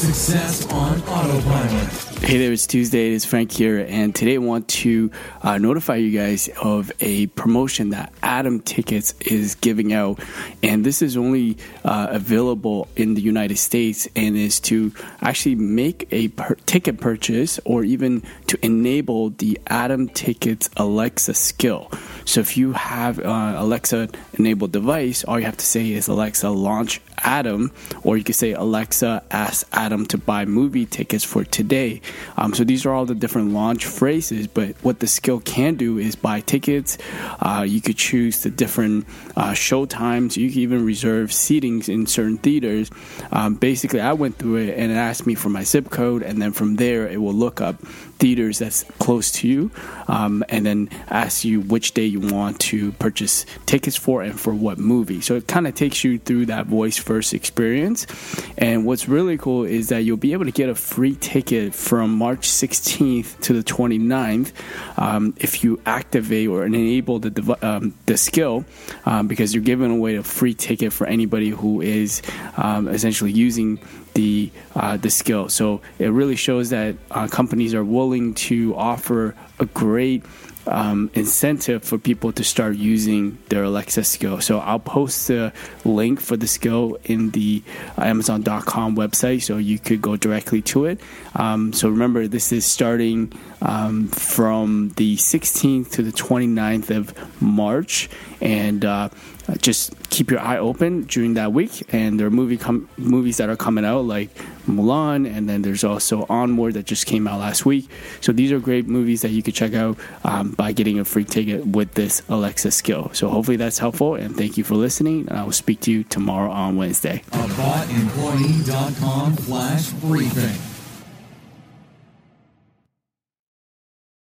Success on Autopilot. Hey there, it's Tuesday. It's Frank here, and today I want to uh, notify you guys of a promotion that Atom Tickets is giving out, and this is only uh, available in the United States, and is to actually make a per- ticket purchase or even to enable the Atom Tickets Alexa skill. So if you have uh, Alexa enabled device, all you have to say is Alexa launch Atom, or you can say Alexa ask Atom to buy movie tickets for today. Um, so these are all the different launch phrases, but what the skill can do is buy tickets. Uh, you could choose the different uh, show times. You can even reserve seatings in certain theaters. Um, basically, I went through it and it asked me for my zip code, and then from there it will look up theaters that's close to you, um, and then ask you which day you want to purchase tickets for and for what movie. So it kind of takes you through that voice first experience. And what's really cool is that you'll be able to get a free ticket from March 16th to the 29th um, if you activate or enable the dev- um, the skill, um, because you're giving away a free ticket for anybody who is um, essentially using the uh, the skill. So it really shows that uh, companies are willing to offer a great um, incentive for people to start using their Alexa skill. So I'll post the link for the skill in the Amazon.com website, so you could go directly to it. Um, so remember, this is starting um, from the 16th to the 29th of March, and uh, just keep your eye open during that week. And there are movie com- movies that are coming out like Mulan, and then there's also Onward that just came out last week. So these are great movies that you could check out um, by getting a free ticket with this Alexa skill. So hopefully that's helpful, and thank you for listening. And I will speak to you tomorrow on Wednesday. AboutEmployee.com slash briefing.